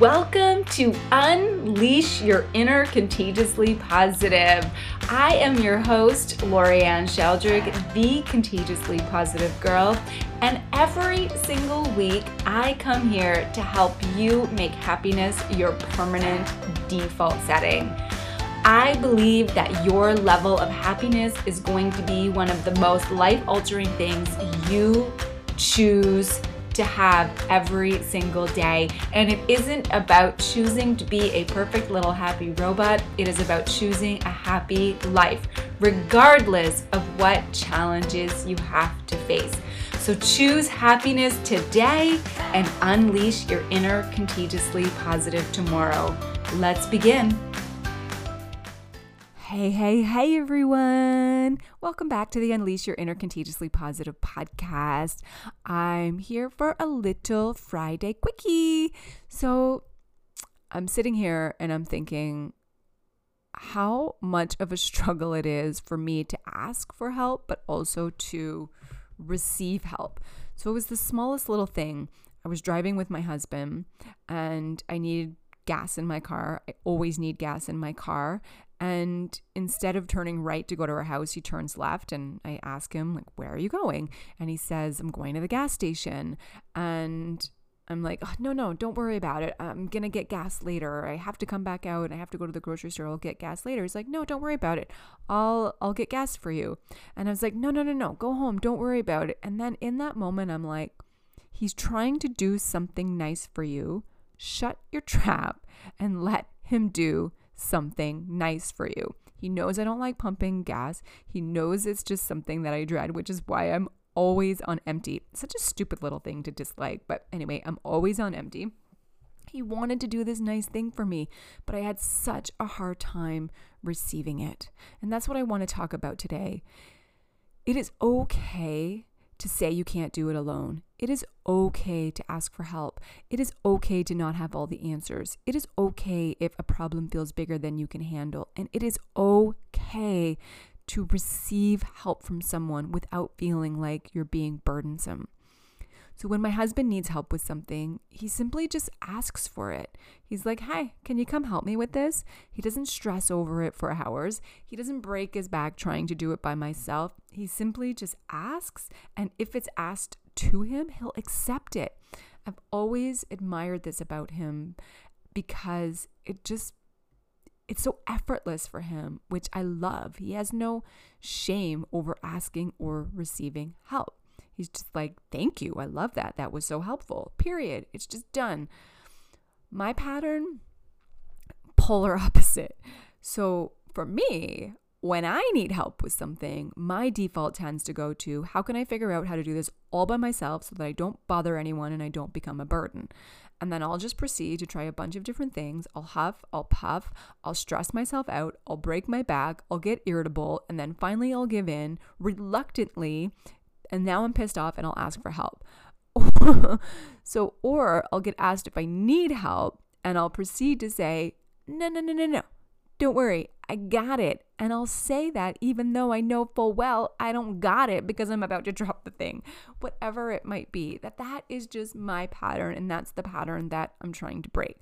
Welcome to Unleash Your Inner Contagiously Positive. I am your host, Lorianne Sheldrick, the Contagiously Positive Girl, and every single week I come here to help you make happiness your permanent default setting. I believe that your level of happiness is going to be one of the most life altering things you choose to have every single day. And it isn't about choosing to be a perfect little happy robot, it is about choosing a happy life, regardless of what challenges you have to face. So choose happiness today and unleash your inner contagiously positive tomorrow. Let's begin. Hey, hey, hey, everyone. Welcome back to the Unleash Your Inner Contagiously Positive podcast. I'm here for a little Friday quickie. So I'm sitting here and I'm thinking how much of a struggle it is for me to ask for help, but also to receive help. So it was the smallest little thing. I was driving with my husband and I needed gas in my car. I always need gas in my car. And instead of turning right to go to her house, he turns left. And I ask him, like, where are you going? And he says, I'm going to the gas station. And I'm like, oh, no, no, don't worry about it. I'm going to get gas later. I have to come back out. I have to go to the grocery store. I'll get gas later. He's like, no, don't worry about it. I'll, I'll get gas for you. And I was like, no, no, no, no, go home. Don't worry about it. And then in that moment, I'm like, he's trying to do something nice for you. Shut your trap and let him do something nice for you. He knows I don't like pumping gas. He knows it's just something that I dread, which is why I'm always on empty. Such a stupid little thing to dislike, but anyway, I'm always on empty. He wanted to do this nice thing for me, but I had such a hard time receiving it. And that's what I want to talk about today. It is okay to say you can't do it alone. It is okay to ask for help. It is okay to not have all the answers. It is okay if a problem feels bigger than you can handle. And it is okay to receive help from someone without feeling like you're being burdensome. So when my husband needs help with something, he simply just asks for it. He's like, Hi, can you come help me with this? He doesn't stress over it for hours. He doesn't break his back trying to do it by myself. He simply just asks. And if it's asked to him, he'll accept it. I've always admired this about him because it just it's so effortless for him, which I love. He has no shame over asking or receiving help. He's just like, thank you. I love that. That was so helpful. Period. It's just done. My pattern, polar opposite. So for me, when I need help with something, my default tends to go to how can I figure out how to do this all by myself so that I don't bother anyone and I don't become a burden. And then I'll just proceed to try a bunch of different things. I'll huff, I'll puff, I'll stress myself out, I'll break my back, I'll get irritable, and then finally I'll give in reluctantly and now I'm pissed off and I'll ask for help. so, or I'll get asked if I need help and I'll proceed to say, no, no, no, no, no. Don't worry, I got it. And I'll say that even though I know full well I don't got it because I'm about to drop the thing, whatever it might be. That that is just my pattern and that's the pattern that I'm trying to break.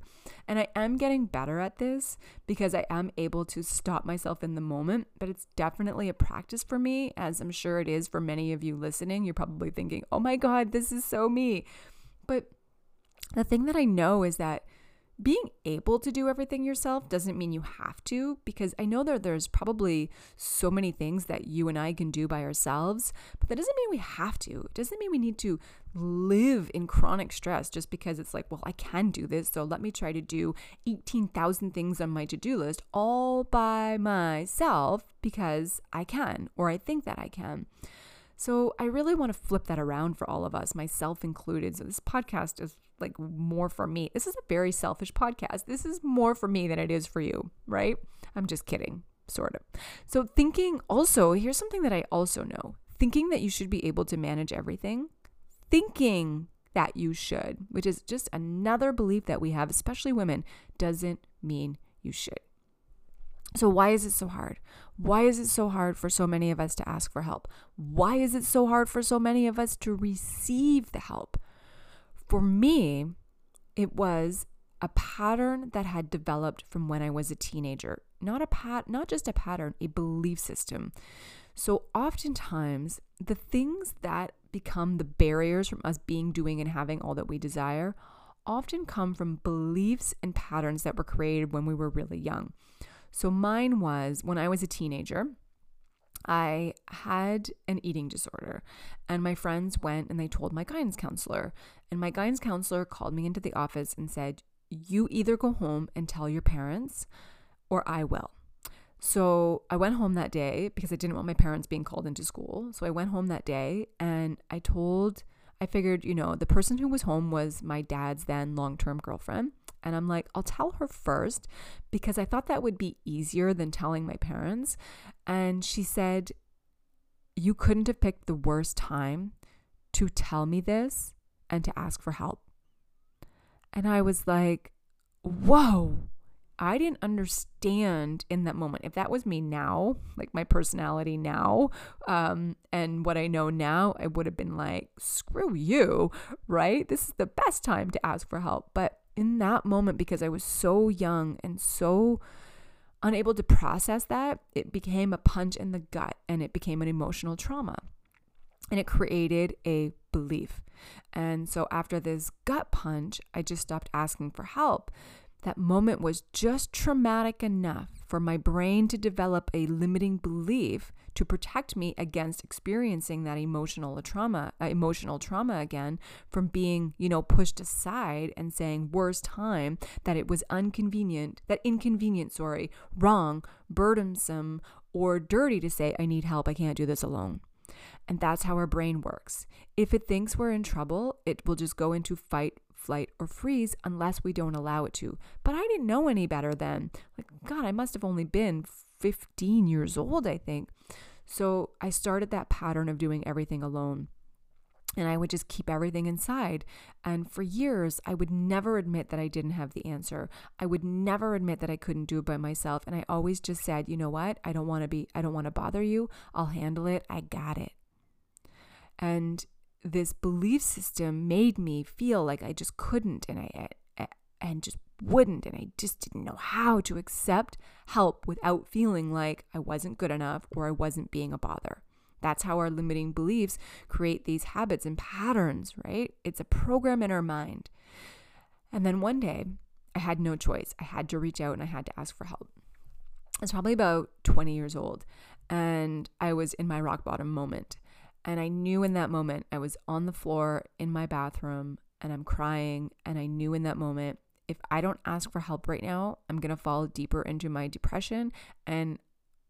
And I am getting better at this because I am able to stop myself in the moment, but it's definitely a practice for me as I'm sure it is for many of you listening. You're probably thinking, "Oh my god, this is so me." But the thing that I know is that being able to do everything yourself doesn't mean you have to because i know that there's probably so many things that you and i can do by ourselves but that doesn't mean we have to. It doesn't mean we need to live in chronic stress just because it's like well i can do this so let me try to do 18000 things on my to-do list all by myself because i can or i think that i can so I really want to flip that around for all of us, myself included. So this podcast is like more for me. This is a very selfish podcast. This is more for me than it is for you, right? I'm just kidding, sort of. So thinking also, here's something that I also know. Thinking that you should be able to manage everything, thinking that you should, which is just another belief that we have, especially women, doesn't mean you should. So, why is it so hard? Why is it so hard for so many of us to ask for help? Why is it so hard for so many of us to receive the help? For me, it was a pattern that had developed from when I was a teenager. Not a pat not just a pattern, a belief system. So oftentimes the things that become the barriers from us being doing and having all that we desire often come from beliefs and patterns that were created when we were really young. So mine was when I was a teenager, I had an eating disorder, and my friends went and they told my guidance counselor. And my guidance counselor called me into the office and said, You either go home and tell your parents, or I will. So I went home that day because I didn't want my parents being called into school. So I went home that day and I told, I figured, you know, the person who was home was my dad's then long term girlfriend. And I'm like, I'll tell her first because I thought that would be easier than telling my parents. And she said, You couldn't have picked the worst time to tell me this and to ask for help. And I was like, Whoa. I didn't understand in that moment. If that was me now, like my personality now, um, and what I know now, I would have been like, screw you, right? This is the best time to ask for help. But in that moment, because I was so young and so unable to process that, it became a punch in the gut and it became an emotional trauma. And it created a belief. And so after this gut punch, I just stopped asking for help that moment was just traumatic enough for my brain to develop a limiting belief to protect me against experiencing that emotional trauma, uh, emotional trauma again from being, you know, pushed aside and saying worst time that it was inconvenient, that inconvenient, sorry, wrong, burdensome, or dirty to say I need help, I can't do this alone. And that's how our brain works. If it thinks we're in trouble, it will just go into fight, flight, or freeze unless we don't allow it to. But I didn't know any better then. Like, God, I must have only been 15 years old, I think. So I started that pattern of doing everything alone. And I would just keep everything inside. And for years, I would never admit that I didn't have the answer. I would never admit that I couldn't do it by myself. And I always just said, you know what? I don't want to be, I don't want to bother you. I'll handle it. I got it. And this belief system made me feel like I just couldn't and I and just wouldn't and I just didn't know how to accept help without feeling like I wasn't good enough or I wasn't being a bother. That's how our limiting beliefs create these habits and patterns, right? It's a program in our mind. And then one day, I had no choice. I had to reach out and I had to ask for help. I was probably about 20 years old and I was in my rock bottom moment. And I knew in that moment, I was on the floor in my bathroom and I'm crying. And I knew in that moment, if I don't ask for help right now, I'm going to fall deeper into my depression. And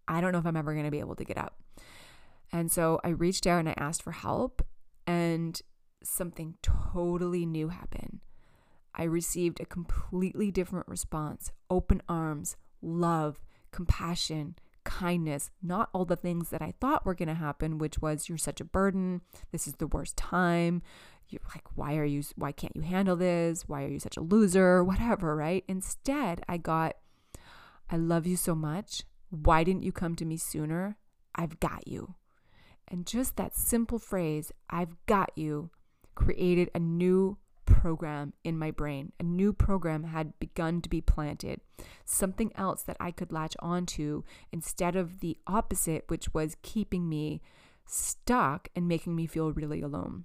I don't know if I'm ever going to be able to get up. And so I reached out and I asked for help. And something totally new happened. I received a completely different response open arms, love, compassion, kindness, not all the things that I thought were going to happen, which was you're such a burden. This is the worst time. You're like, why are you, why can't you handle this? Why are you such a loser? Whatever, right? Instead, I got, I love you so much. Why didn't you come to me sooner? I've got you. And just that simple phrase, I've got you, created a new program in my brain. A new program had begun to be planted, something else that I could latch onto instead of the opposite, which was keeping me stuck and making me feel really alone.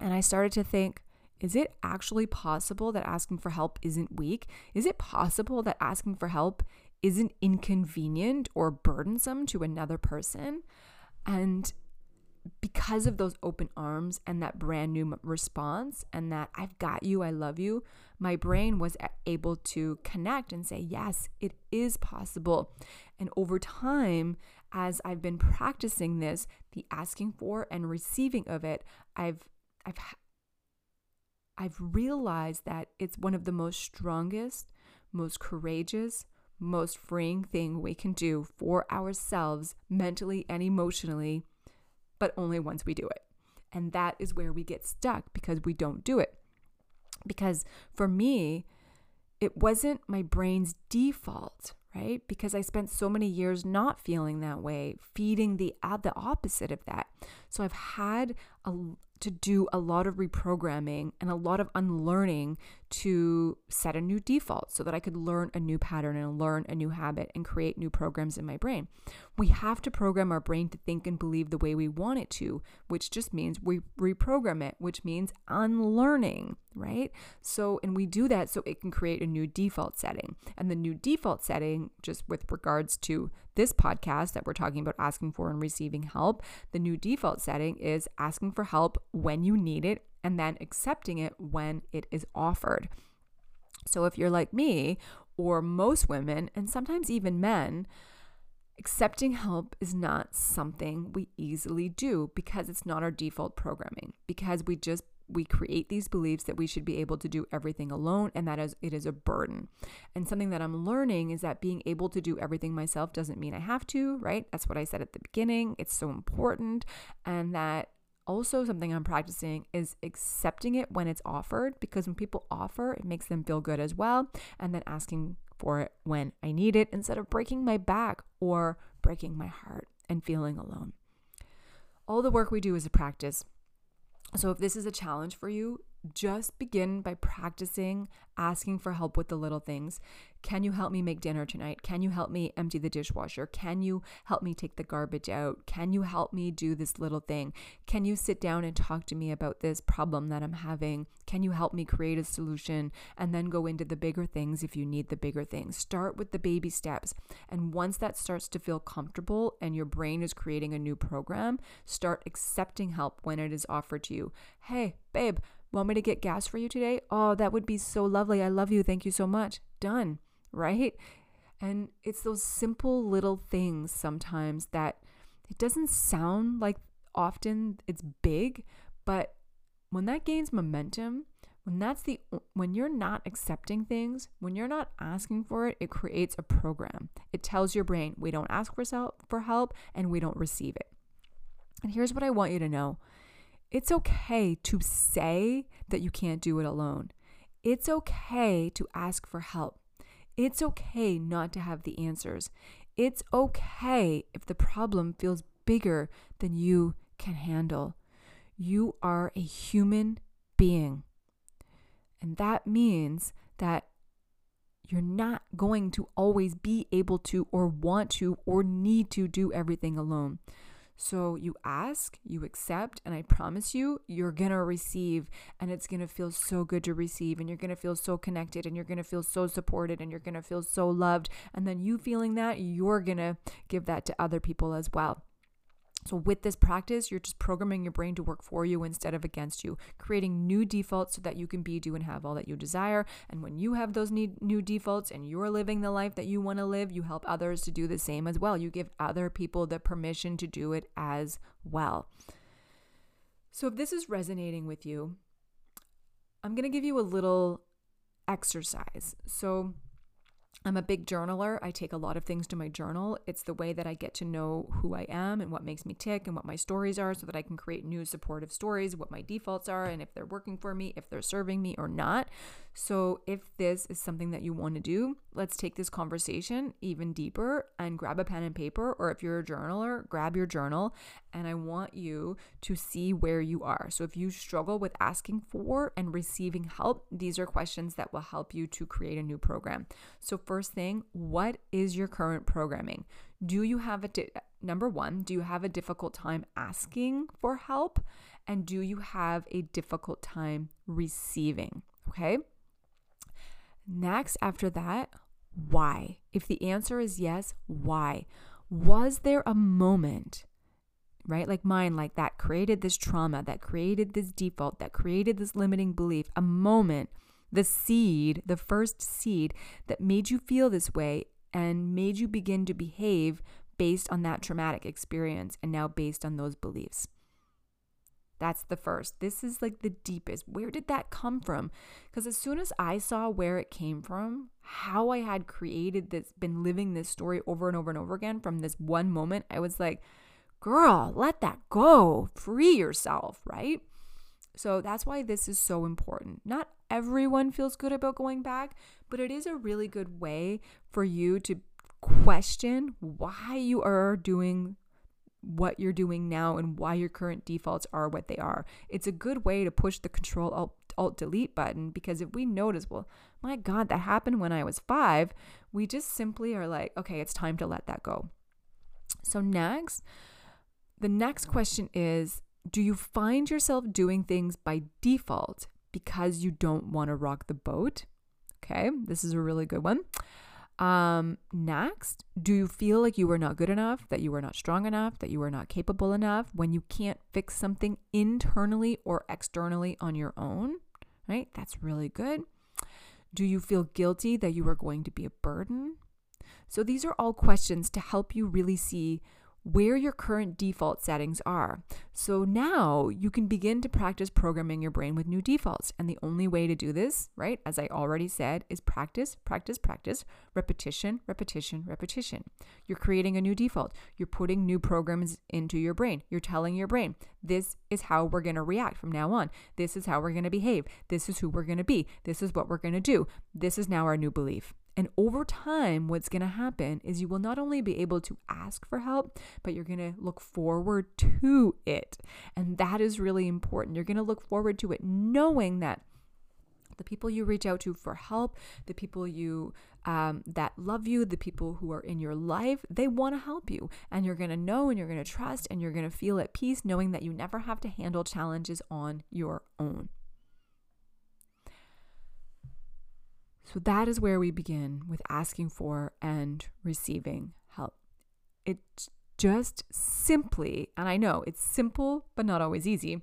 And I started to think, is it actually possible that asking for help isn't weak? Is it possible that asking for help isn't inconvenient or burdensome to another person? And because of those open arms and that brand new response and that I've got you, I love you, my brain was able to connect and say, yes, it is possible. And over time, as I've been practicing this, the asking for and receiving of it, I've, I've, I've realized that it's one of the most strongest, most courageous, most freeing thing we can do for ourselves mentally and emotionally but only once we do it. And that is where we get stuck because we don't do it. Because for me, it wasn't my brain's default, right? Because I spent so many years not feeling that way, feeding the the opposite of that. So I've had a, to do a lot of reprogramming and a lot of unlearning to set a new default so that I could learn a new pattern and learn a new habit and create new programs in my brain. We have to program our brain to think and believe the way we want it to, which just means we reprogram it, which means unlearning, right? So, and we do that so it can create a new default setting. And the new default setting, just with regards to this podcast that we're talking about asking for and receiving help, the new default setting is asking for help when you need it and then accepting it when it is offered. So if you're like me or most women, and sometimes even men, accepting help is not something we easily do because it's not our default programming, because we just we create these beliefs that we should be able to do everything alone and that is it is a burden. And something that I'm learning is that being able to do everything myself doesn't mean I have to, right? That's what I said at the beginning. It's so important and that also something I'm practicing is accepting it when it's offered because when people offer, it makes them feel good as well and then asking for it when I need it instead of breaking my back or breaking my heart and feeling alone. All the work we do is a practice. So if this is a challenge for you, just begin by practicing asking for help with the little things. Can you help me make dinner tonight? Can you help me empty the dishwasher? Can you help me take the garbage out? Can you help me do this little thing? Can you sit down and talk to me about this problem that I'm having? Can you help me create a solution and then go into the bigger things if you need the bigger things? Start with the baby steps. And once that starts to feel comfortable and your brain is creating a new program, start accepting help when it is offered to you. Hey, babe, Want me to get gas for you today? Oh, that would be so lovely. I love you. Thank you so much. Done, right? And it's those simple little things sometimes that it doesn't sound like often it's big, but when that gains momentum, when that's the when you're not accepting things, when you're not asking for it, it creates a program. It tells your brain, we don't ask for help for help and we don't receive it. And here's what I want you to know. It's okay to say that you can't do it alone. It's okay to ask for help. It's okay not to have the answers. It's okay if the problem feels bigger than you can handle. You are a human being. And that means that you're not going to always be able to, or want to, or need to do everything alone. So you ask, you accept, and I promise you, you're gonna receive, and it's gonna feel so good to receive, and you're gonna feel so connected, and you're gonna feel so supported, and you're gonna feel so loved. And then you feeling that, you're gonna give that to other people as well. So, with this practice, you're just programming your brain to work for you instead of against you, creating new defaults so that you can be, do, and have all that you desire. And when you have those new defaults and you're living the life that you want to live, you help others to do the same as well. You give other people the permission to do it as well. So, if this is resonating with you, I'm going to give you a little exercise. So, I'm a big journaler. I take a lot of things to my journal. It's the way that I get to know who I am and what makes me tick and what my stories are so that I can create new supportive stories, what my defaults are, and if they're working for me, if they're serving me or not. So, if this is something that you want to do, let's take this conversation even deeper and grab a pen and paper. Or if you're a journaler, grab your journal. And I want you to see where you are. So, if you struggle with asking for and receiving help, these are questions that will help you to create a new program. So, first thing, what is your current programming? Do you have a di- number one, do you have a difficult time asking for help? And do you have a difficult time receiving? Okay. Next, after that, why? If the answer is yes, why? Was there a moment, right, like mine, like that created this trauma, that created this default, that created this limiting belief, a moment, the seed, the first seed that made you feel this way and made you begin to behave based on that traumatic experience and now based on those beliefs? That's the first. This is like the deepest. Where did that come from? Because as soon as I saw where it came from, how I had created this, been living this story over and over and over again from this one moment, I was like, girl, let that go. Free yourself, right? So that's why this is so important. Not everyone feels good about going back, but it is a really good way for you to question why you are doing what you're doing now and why your current defaults are what they are. It's a good way to push the control alt, delete button because if we notice, well, my God, that happened when I was five, we just simply are like, okay, it's time to let that go. So, next, the next question is Do you find yourself doing things by default because you don't want to rock the boat? Okay, this is a really good one. Um, next, do you feel like you were not good enough, that you were not strong enough, that you were not capable enough when you can't fix something internally or externally on your own? Right? That's really good. Do you feel guilty that you are going to be a burden? So, these are all questions to help you really see where your current default settings are. So now you can begin to practice programming your brain with new defaults. And the only way to do this, right, as I already said, is practice, practice, practice, repetition, repetition, repetition. You're creating a new default. You're putting new programs into your brain. You're telling your brain, this is how we're going to react from now on. This is how we're going to behave. This is who we're going to be. This is what we're going to do. This is now our new belief. And over time, what's going to happen is you will not only be able to ask for help, but you're going to look forward to it. And that is really important. You're going to look forward to it knowing that the people you reach out to for help, the people you um, that love you, the people who are in your life, they want to help you. And you're going to know and you're going to trust and you're going to feel at peace knowing that you never have to handle challenges on your own. So that is where we begin with asking for and receiving help. It's just simply, and I know it's simple, but not always easy.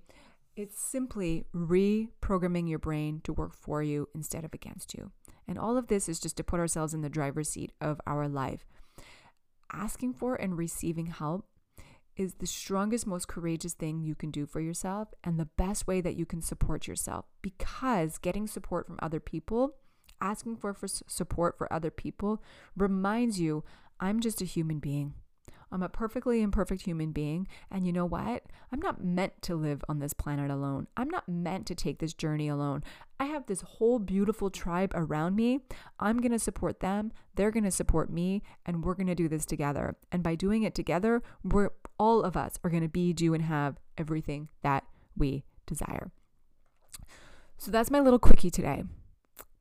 It's simply reprogramming your brain to work for you instead of against you. And all of this is just to put ourselves in the driver's seat of our life. Asking for and receiving help is the strongest, most courageous thing you can do for yourself and the best way that you can support yourself because getting support from other people asking for, for support for other people reminds you I'm just a human being. I'm a perfectly imperfect human being. And you know what? I'm not meant to live on this planet alone. I'm not meant to take this journey alone. I have this whole beautiful tribe around me. I'm going to support them. They're going to support me. And we're going to do this together. And by doing it together, we're all of us are going to be, do, and have everything that we desire. So that's my little quickie today.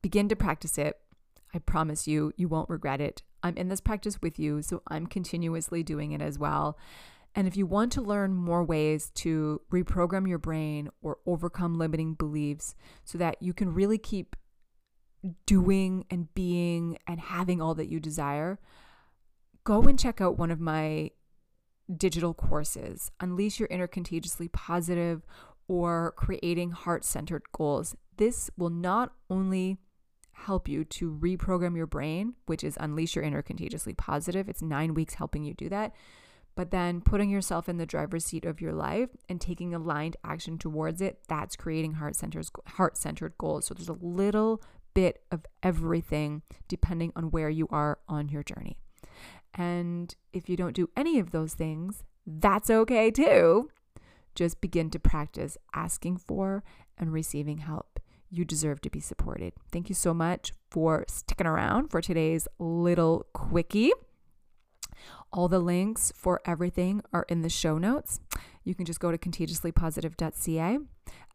Begin to practice it. I promise you, you won't regret it. I'm in this practice with you, so I'm continuously doing it as well. And if you want to learn more ways to reprogram your brain or overcome limiting beliefs so that you can really keep doing and being and having all that you desire, go and check out one of my digital courses Unleash Your Inner Contagiously Positive or Creating Heart Centered Goals. This will not only help you to reprogram your brain, which is unleash your inner contagiously positive. It's nine weeks helping you do that. But then putting yourself in the driver's seat of your life and taking aligned action towards it, that's creating heart centers heart centered goals. So there's a little bit of everything depending on where you are on your journey. And if you don't do any of those things, that's okay too. Just begin to practice asking for and receiving help you deserve to be supported. Thank you so much for sticking around for today's little quickie. All the links for everything are in the show notes. You can just go to contagiouslypositive.ca.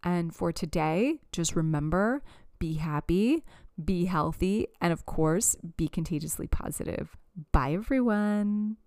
And for today, just remember be happy, be healthy, and of course, be contagiously positive. Bye, everyone.